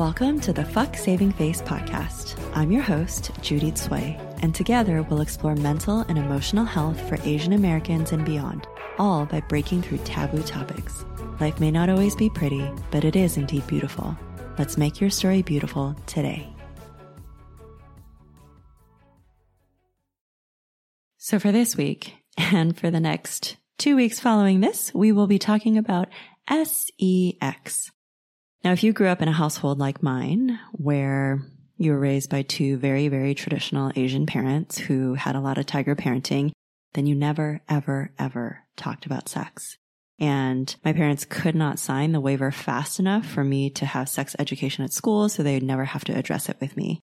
Welcome to the Fuck Saving Face podcast. I'm your host, Judy Tzu, and together we'll explore mental and emotional health for Asian Americans and beyond, all by breaking through taboo topics. Life may not always be pretty, but it is indeed beautiful. Let's make your story beautiful today. So, for this week and for the next two weeks following this, we will be talking about SEX. Now, if you grew up in a household like mine, where you were raised by two very, very traditional Asian parents who had a lot of tiger parenting, then you never, ever, ever talked about sex. And my parents could not sign the waiver fast enough for me to have sex education at school, so they'd never have to address it with me,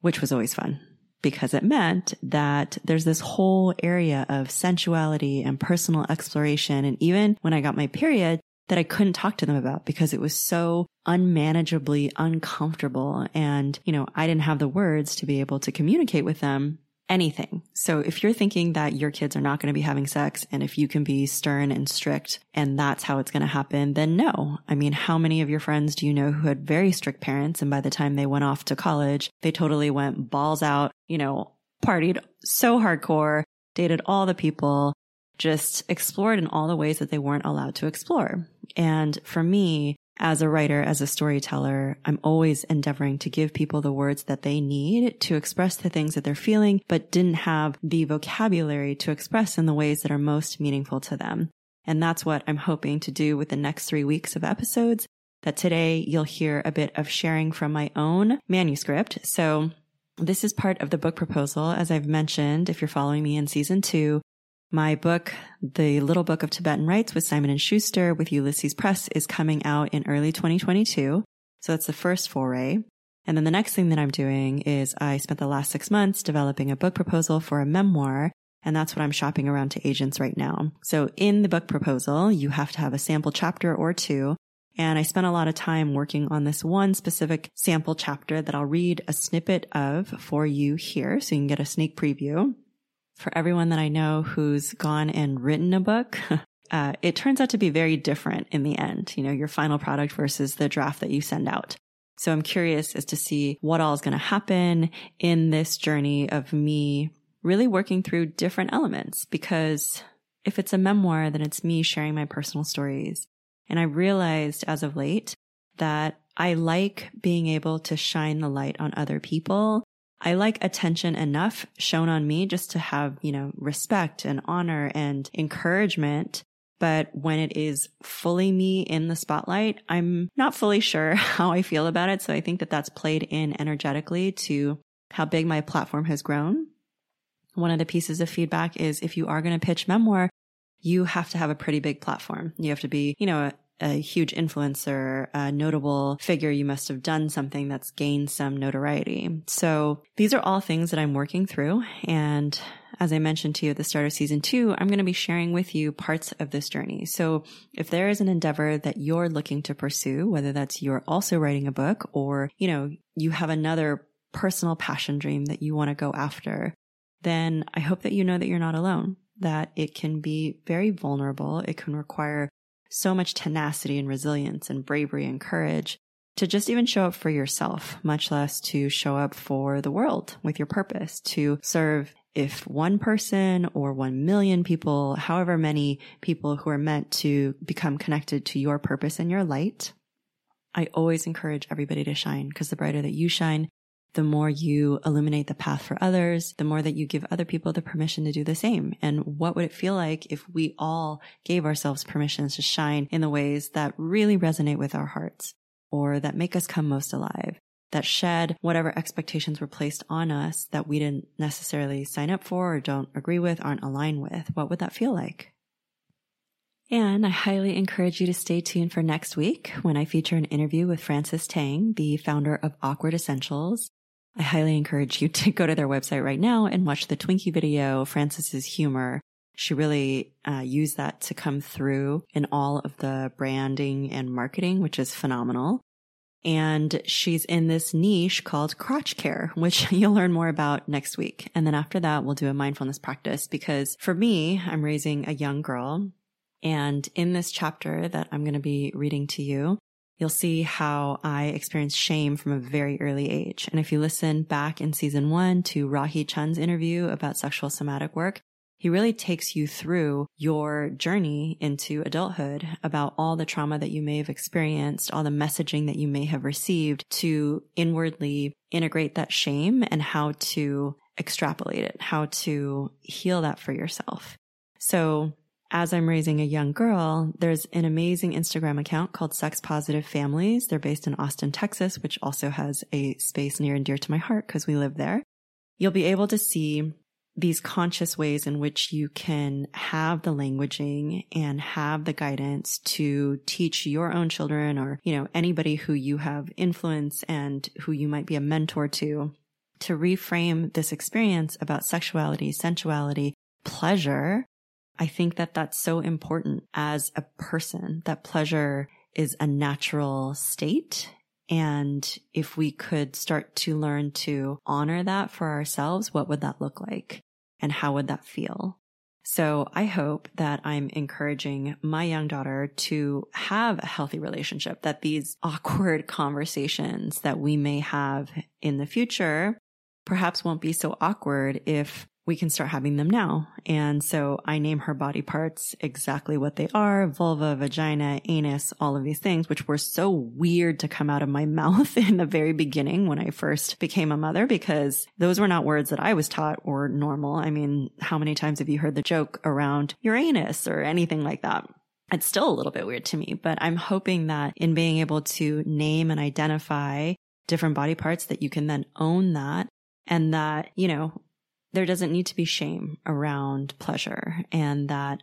which was always fun because it meant that there's this whole area of sensuality and personal exploration. And even when I got my period, that I couldn't talk to them about because it was so unmanageably uncomfortable. And, you know, I didn't have the words to be able to communicate with them anything. So if you're thinking that your kids are not going to be having sex and if you can be stern and strict and that's how it's going to happen, then no. I mean, how many of your friends do you know who had very strict parents and by the time they went off to college, they totally went balls out, you know, partied so hardcore, dated all the people, just explored in all the ways that they weren't allowed to explore. And for me, as a writer, as a storyteller, I'm always endeavoring to give people the words that they need to express the things that they're feeling, but didn't have the vocabulary to express in the ways that are most meaningful to them. And that's what I'm hoping to do with the next three weeks of episodes. That today you'll hear a bit of sharing from my own manuscript. So this is part of the book proposal. As I've mentioned, if you're following me in season two, my book, The Little Book of Tibetan Rites with Simon and Schuster with Ulysses Press is coming out in early 2022. So that's the first foray. And then the next thing that I'm doing is I spent the last six months developing a book proposal for a memoir. And that's what I'm shopping around to agents right now. So in the book proposal, you have to have a sample chapter or two. And I spent a lot of time working on this one specific sample chapter that I'll read a snippet of for you here. So you can get a sneak preview for everyone that I know who's gone and written a book, uh, it turns out to be very different in the end, you know, your final product versus the draft that you send out. So I'm curious as to see what all is going to happen in this journey of me really working through different elements because if it's a memoir, then it's me sharing my personal stories. And I realized as of late that I like being able to shine the light on other people I like attention enough shown on me just to have, you know, respect and honor and encouragement. But when it is fully me in the spotlight, I'm not fully sure how I feel about it. So I think that that's played in energetically to how big my platform has grown. One of the pieces of feedback is if you are going to pitch memoir, you have to have a pretty big platform. You have to be, you know, a huge influencer, a notable figure, you must have done something that's gained some notoriety. So these are all things that I'm working through. And as I mentioned to you at the start of season two, I'm going to be sharing with you parts of this journey. So if there is an endeavor that you're looking to pursue, whether that's you're also writing a book or, you know, you have another personal passion dream that you want to go after, then I hope that you know that you're not alone, that it can be very vulnerable. It can require so much tenacity and resilience and bravery and courage to just even show up for yourself, much less to show up for the world with your purpose, to serve if one person or one million people, however many people who are meant to become connected to your purpose and your light. I always encourage everybody to shine because the brighter that you shine, the more you illuminate the path for others, the more that you give other people the permission to do the same. And what would it feel like if we all gave ourselves permissions to shine in the ways that really resonate with our hearts or that make us come most alive? That shed whatever expectations were placed on us that we didn't necessarily sign up for or don't agree with, aren't aligned with. What would that feel like? And I highly encourage you to stay tuned for next week when I feature an interview with Frances Tang, the founder of Awkward Essentials. I highly encourage you to go to their website right now and watch the Twinkie video, Frances's humor. She really uh, used that to come through in all of the branding and marketing, which is phenomenal. And she's in this niche called crotch care, which you'll learn more about next week. And then after that, we'll do a mindfulness practice because for me, I'm raising a young girl. And in this chapter that I'm going to be reading to you, you'll see how I experienced shame from a very early age. And if you listen back in season one to Rahi Chun's interview about sexual somatic work, he really takes you through your journey into adulthood about all the trauma that you may have experienced, all the messaging that you may have received to inwardly integrate that shame and how to extrapolate it, how to heal that for yourself. So as I'm raising a young girl, there's an amazing Instagram account called Sex Positive Families. They're based in Austin, Texas, which also has a space near and dear to my heart because we live there. You'll be able to see these conscious ways in which you can have the languaging and have the guidance to teach your own children or, you know, anybody who you have influence and who you might be a mentor to, to reframe this experience about sexuality, sensuality, pleasure. I think that that's so important as a person, that pleasure is a natural state and if we could start to learn to honor that for ourselves, what would that look like? And how would that feel? So I hope that I'm encouraging my young daughter to have a healthy relationship, that these awkward conversations that we may have in the future perhaps won't be so awkward if we can start having them now. And so I name her body parts exactly what they are vulva, vagina, anus, all of these things, which were so weird to come out of my mouth in the very beginning when I first became a mother because those were not words that I was taught or normal. I mean, how many times have you heard the joke around Uranus or anything like that? It's still a little bit weird to me, but I'm hoping that in being able to name and identify different body parts that you can then own that and that, you know, there doesn't need to be shame around pleasure and that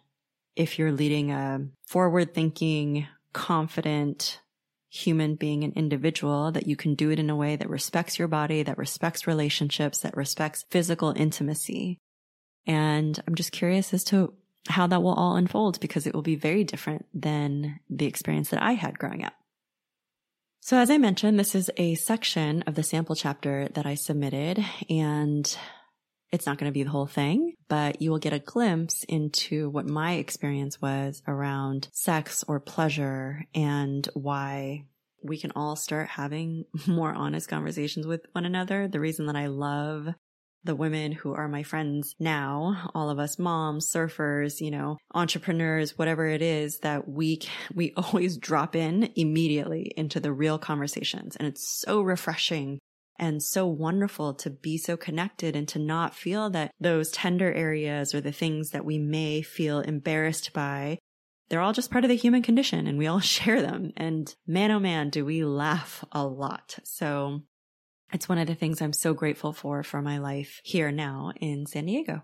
if you're leading a forward thinking, confident human being and individual, that you can do it in a way that respects your body, that respects relationships, that respects physical intimacy. And I'm just curious as to how that will all unfold because it will be very different than the experience that I had growing up. So as I mentioned, this is a section of the sample chapter that I submitted and it's not going to be the whole thing, but you will get a glimpse into what my experience was around sex or pleasure and why we can all start having more honest conversations with one another. The reason that I love the women who are my friends now, all of us moms, surfers, you know, entrepreneurs, whatever it is that we, we always drop in immediately into the real conversations. And it's so refreshing and so wonderful to be so connected and to not feel that those tender areas or the things that we may feel embarrassed by they're all just part of the human condition and we all share them. And man, oh man, do we laugh a lot. So it's one of the things I'm so grateful for for my life here now in San Diego.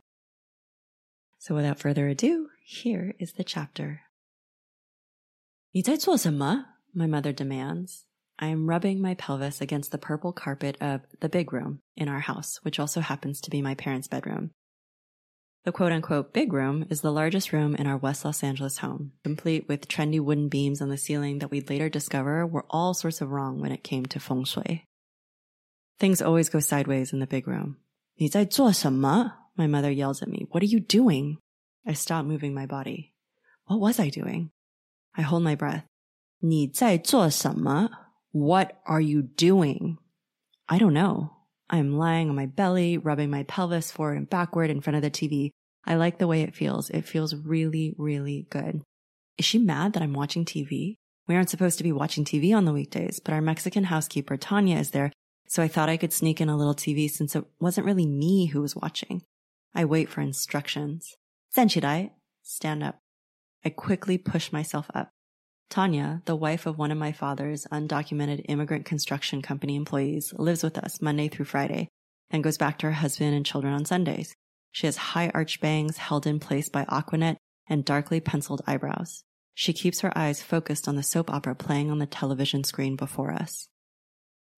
So without further ado, here is the chapter. 你在做什么? My mother demands. I am rubbing my pelvis against the purple carpet of the big room in our house, which also happens to be my parents' bedroom. The quote unquote big room is the largest room in our West Los Angeles home, complete with trendy wooden beams on the ceiling that we'd later discover were all sorts of wrong when it came to feng shui. Things always go sideways in the big room. 你在做什么? My mother yells at me. What are you doing? I stop moving my body. What was I doing? I hold my breath. 你在做什么? What are you doing? I don't know. I'm lying on my belly, rubbing my pelvis forward and backward in front of the TV. I like the way it feels. It feels really, really good. Is she mad that I'm watching TV? We aren't supposed to be watching TV on the weekdays, but our Mexican housekeeper, Tanya, is there, so I thought I could sneak in a little TV since it wasn't really me who was watching. I wait for instructions. Senshidai, stand up. I quickly push myself up. Tanya, the wife of one of my father's undocumented immigrant construction company employees, lives with us Monday through Friday and goes back to her husband and children on Sundays. She has high arch bangs held in place by Aquanet and darkly penciled eyebrows. She keeps her eyes focused on the soap opera playing on the television screen before us.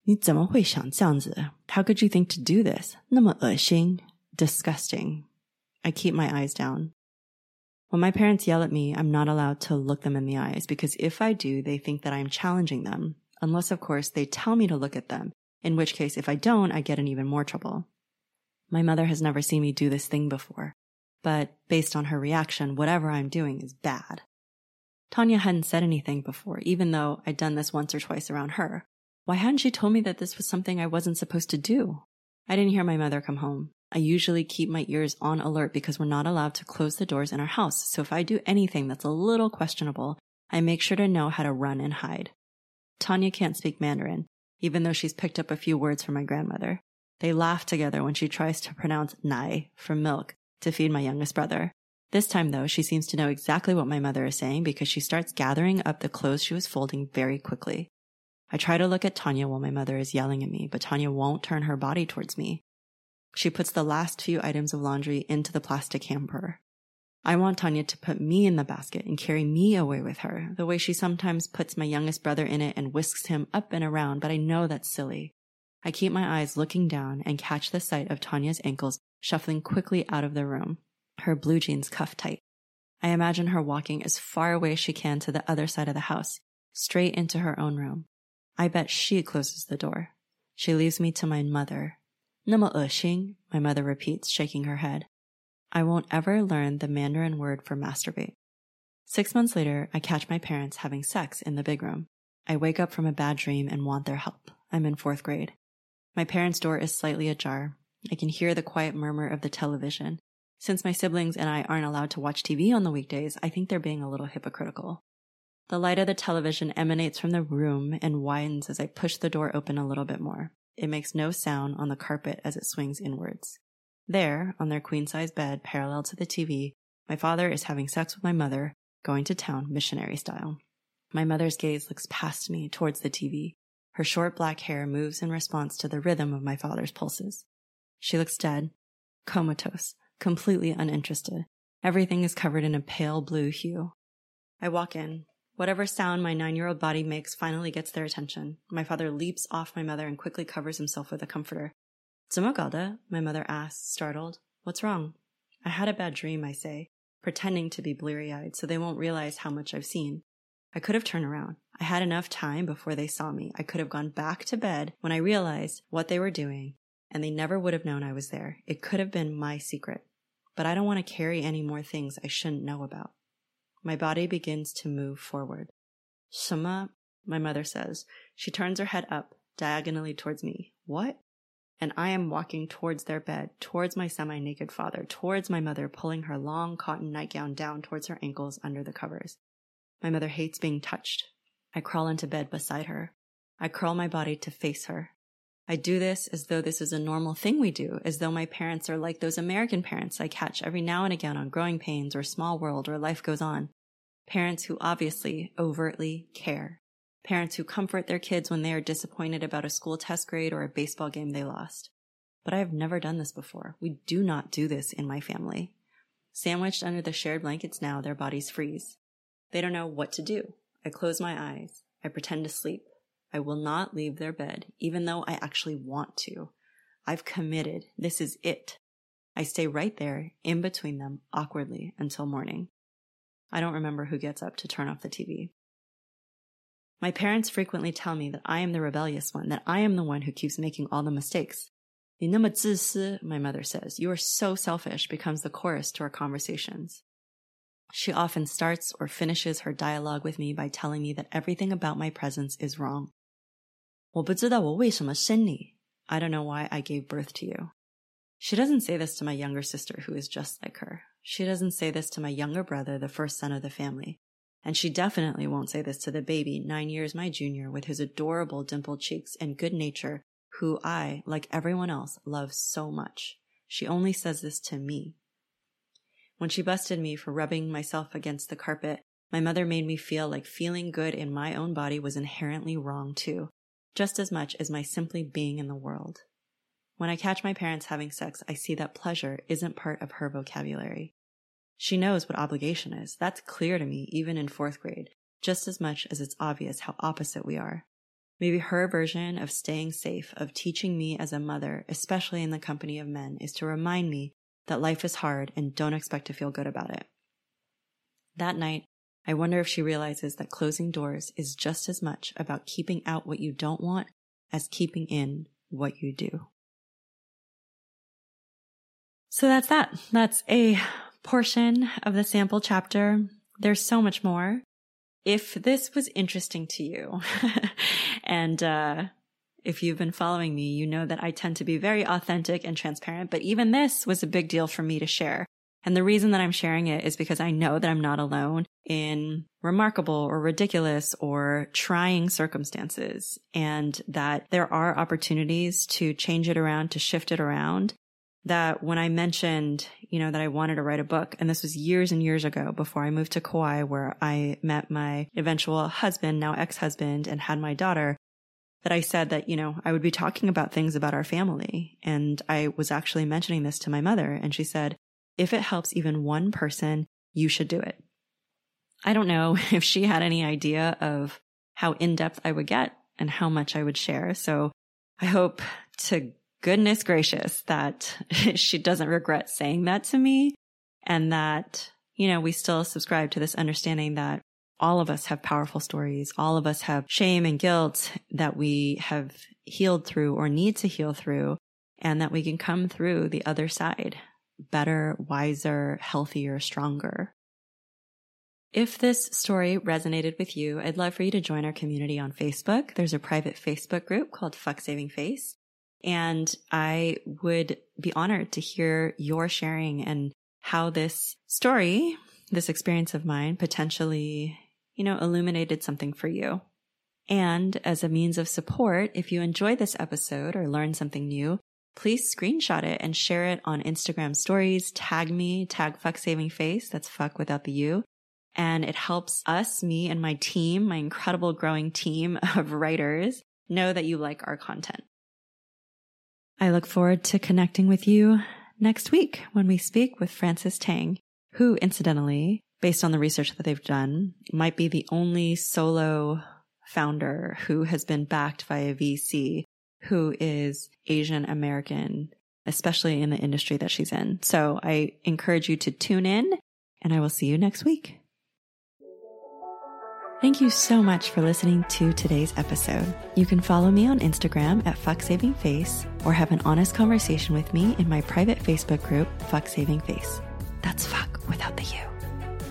你怎么会想这样子? How could you think to do this? 那么恶心, disgusting. I keep my eyes down. When my parents yell at me, I'm not allowed to look them in the eyes because if I do, they think that I'm challenging them. Unless, of course, they tell me to look at them, in which case, if I don't, I get in even more trouble. My mother has never seen me do this thing before, but based on her reaction, whatever I'm doing is bad. Tanya hadn't said anything before, even though I'd done this once or twice around her. Why hadn't she told me that this was something I wasn't supposed to do? I didn't hear my mother come home. I usually keep my ears on alert because we're not allowed to close the doors in our house. So if I do anything that's a little questionable, I make sure to know how to run and hide. Tanya can't speak Mandarin, even though she's picked up a few words from my grandmother. They laugh together when she tries to pronounce nai for milk to feed my youngest brother. This time, though, she seems to know exactly what my mother is saying because she starts gathering up the clothes she was folding very quickly. I try to look at Tanya while my mother is yelling at me, but Tanya won't turn her body towards me. She puts the last few items of laundry into the plastic hamper. I want Tanya to put me in the basket and carry me away with her, the way she sometimes puts my youngest brother in it and whisks him up and around, but I know that's silly. I keep my eyes looking down and catch the sight of Tanya's ankles shuffling quickly out of the room her blue jeans cuffed tight. I imagine her walking as far away as she can to the other side of the house, straight into her own room. I bet she closes the door. She leaves me to my mother. Nima ushing, my mother repeats, shaking her head. I won't ever learn the Mandarin word for masturbate. Six months later, I catch my parents having sex in the big room. I wake up from a bad dream and want their help. I'm in fourth grade. My parents' door is slightly ajar. I can hear the quiet murmur of the television. Since my siblings and I aren't allowed to watch TV on the weekdays, I think they're being a little hypocritical. The light of the television emanates from the room and widens as I push the door open a little bit more. It makes no sound on the carpet as it swings inwards. There, on their queen size bed parallel to the TV, my father is having sex with my mother, going to town missionary style. My mother's gaze looks past me towards the TV. Her short black hair moves in response to the rhythm of my father's pulses. She looks dead, comatose, completely uninterested. Everything is covered in a pale blue hue. I walk in. Whatever sound my nine year old body makes finally gets their attention. My father leaps off my mother and quickly covers himself with a comforter. Zumagada? My mother asks, startled. What's wrong? I had a bad dream, I say, pretending to be bleary eyed so they won't realize how much I've seen. I could have turned around. I had enough time before they saw me. I could have gone back to bed when I realized what they were doing and they never would have known I was there. It could have been my secret. But I don't want to carry any more things I shouldn't know about. My body begins to move forward. Shema, my mother says. She turns her head up, diagonally towards me. What? And I am walking towards their bed, towards my semi naked father, towards my mother, pulling her long cotton nightgown down towards her ankles under the covers. My mother hates being touched. I crawl into bed beside her. I curl my body to face her. I do this as though this is a normal thing we do, as though my parents are like those American parents I catch every now and again on Growing Pains or Small Wonder or Life Goes On. Parents who obviously, overtly care. Parents who comfort their kids when they are disappointed about a school test grade or a baseball game they lost. But I have never done this before. We do not do this in my family. Sandwiched under the shared blankets now, their bodies freeze. They don't know what to do. I close my eyes. I pretend to sleep. I will not leave their bed, even though I actually want to. I've committed. This is it. I stay right there, in between them, awkwardly, until morning. I don't remember who gets up to turn off the TV. My parents frequently tell me that I am the rebellious one, that I am the one who keeps making all the mistakes. 你那么自私, my mother says. You are so selfish becomes the chorus to our conversations. She often starts or finishes her dialogue with me by telling me that everything about my presence is wrong. 我不知道我为什么生你. I don't know why I gave birth to you. She doesn't say this to my younger sister, who is just like her. She doesn't say this to my younger brother, the first son of the family. And she definitely won't say this to the baby, nine years my junior, with his adorable dimpled cheeks and good nature, who I, like everyone else, love so much. She only says this to me. When she busted me for rubbing myself against the carpet, my mother made me feel like feeling good in my own body was inherently wrong too, just as much as my simply being in the world. When I catch my parents having sex, I see that pleasure isn't part of her vocabulary. She knows what obligation is. That's clear to me, even in fourth grade, just as much as it's obvious how opposite we are. Maybe her version of staying safe, of teaching me as a mother, especially in the company of men, is to remind me that life is hard and don't expect to feel good about it. That night, I wonder if she realizes that closing doors is just as much about keeping out what you don't want as keeping in what you do. So that's that. That's a portion of the sample chapter. There's so much more. if this was interesting to you, and uh, if you've been following me, you know that I tend to be very authentic and transparent, but even this was a big deal for me to share. And the reason that I'm sharing it is because I know that I'm not alone in remarkable or ridiculous or trying circumstances and that there are opportunities to change it around, to shift it around. That when I mentioned, you know, that I wanted to write a book, and this was years and years ago before I moved to Kauai, where I met my eventual husband, now ex-husband, and had my daughter, that I said that, you know, I would be talking about things about our family. And I was actually mentioning this to my mother, and she said, if it helps even one person, you should do it. I don't know if she had any idea of how in depth I would get and how much I would share. So I hope to goodness gracious that she doesn't regret saying that to me and that, you know, we still subscribe to this understanding that all of us have powerful stories. All of us have shame and guilt that we have healed through or need to heal through and that we can come through the other side better, wiser, healthier, stronger. If this story resonated with you, I'd love for you to join our community on Facebook. There's a private Facebook group called Fuck Saving Face. And I would be honored to hear your sharing and how this story, this experience of mine potentially, you know, illuminated something for you. And as a means of support, if you enjoyed this episode or learned something new, please screenshot it and share it on Instagram stories. Tag me, tag fuck saving face. That's fuck without the U. And it helps us, me and my team, my incredible growing team of writers know that you like our content. I look forward to connecting with you next week when we speak with Frances Tang, who incidentally, based on the research that they've done, might be the only solo founder who has been backed by a VC who is Asian American, especially in the industry that she's in. So I encourage you to tune in and I will see you next week. Thank you so much for listening to today's episode. You can follow me on Instagram at Fuck Saving Face or have an honest conversation with me in my private Facebook group, Fuck Saving Face. That's fuck without the U.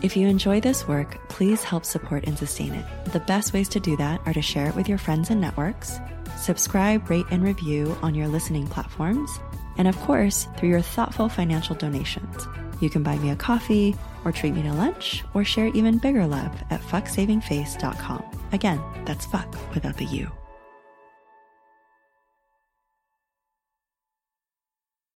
If you enjoy this work, please help support and sustain it. The best ways to do that are to share it with your friends and networks subscribe, rate, and review on your listening platforms, and of course, through your thoughtful financial donations. You can buy me a coffee, or treat me to lunch, or share even bigger love at fucksavingface.com. Again, that's fuck without the U.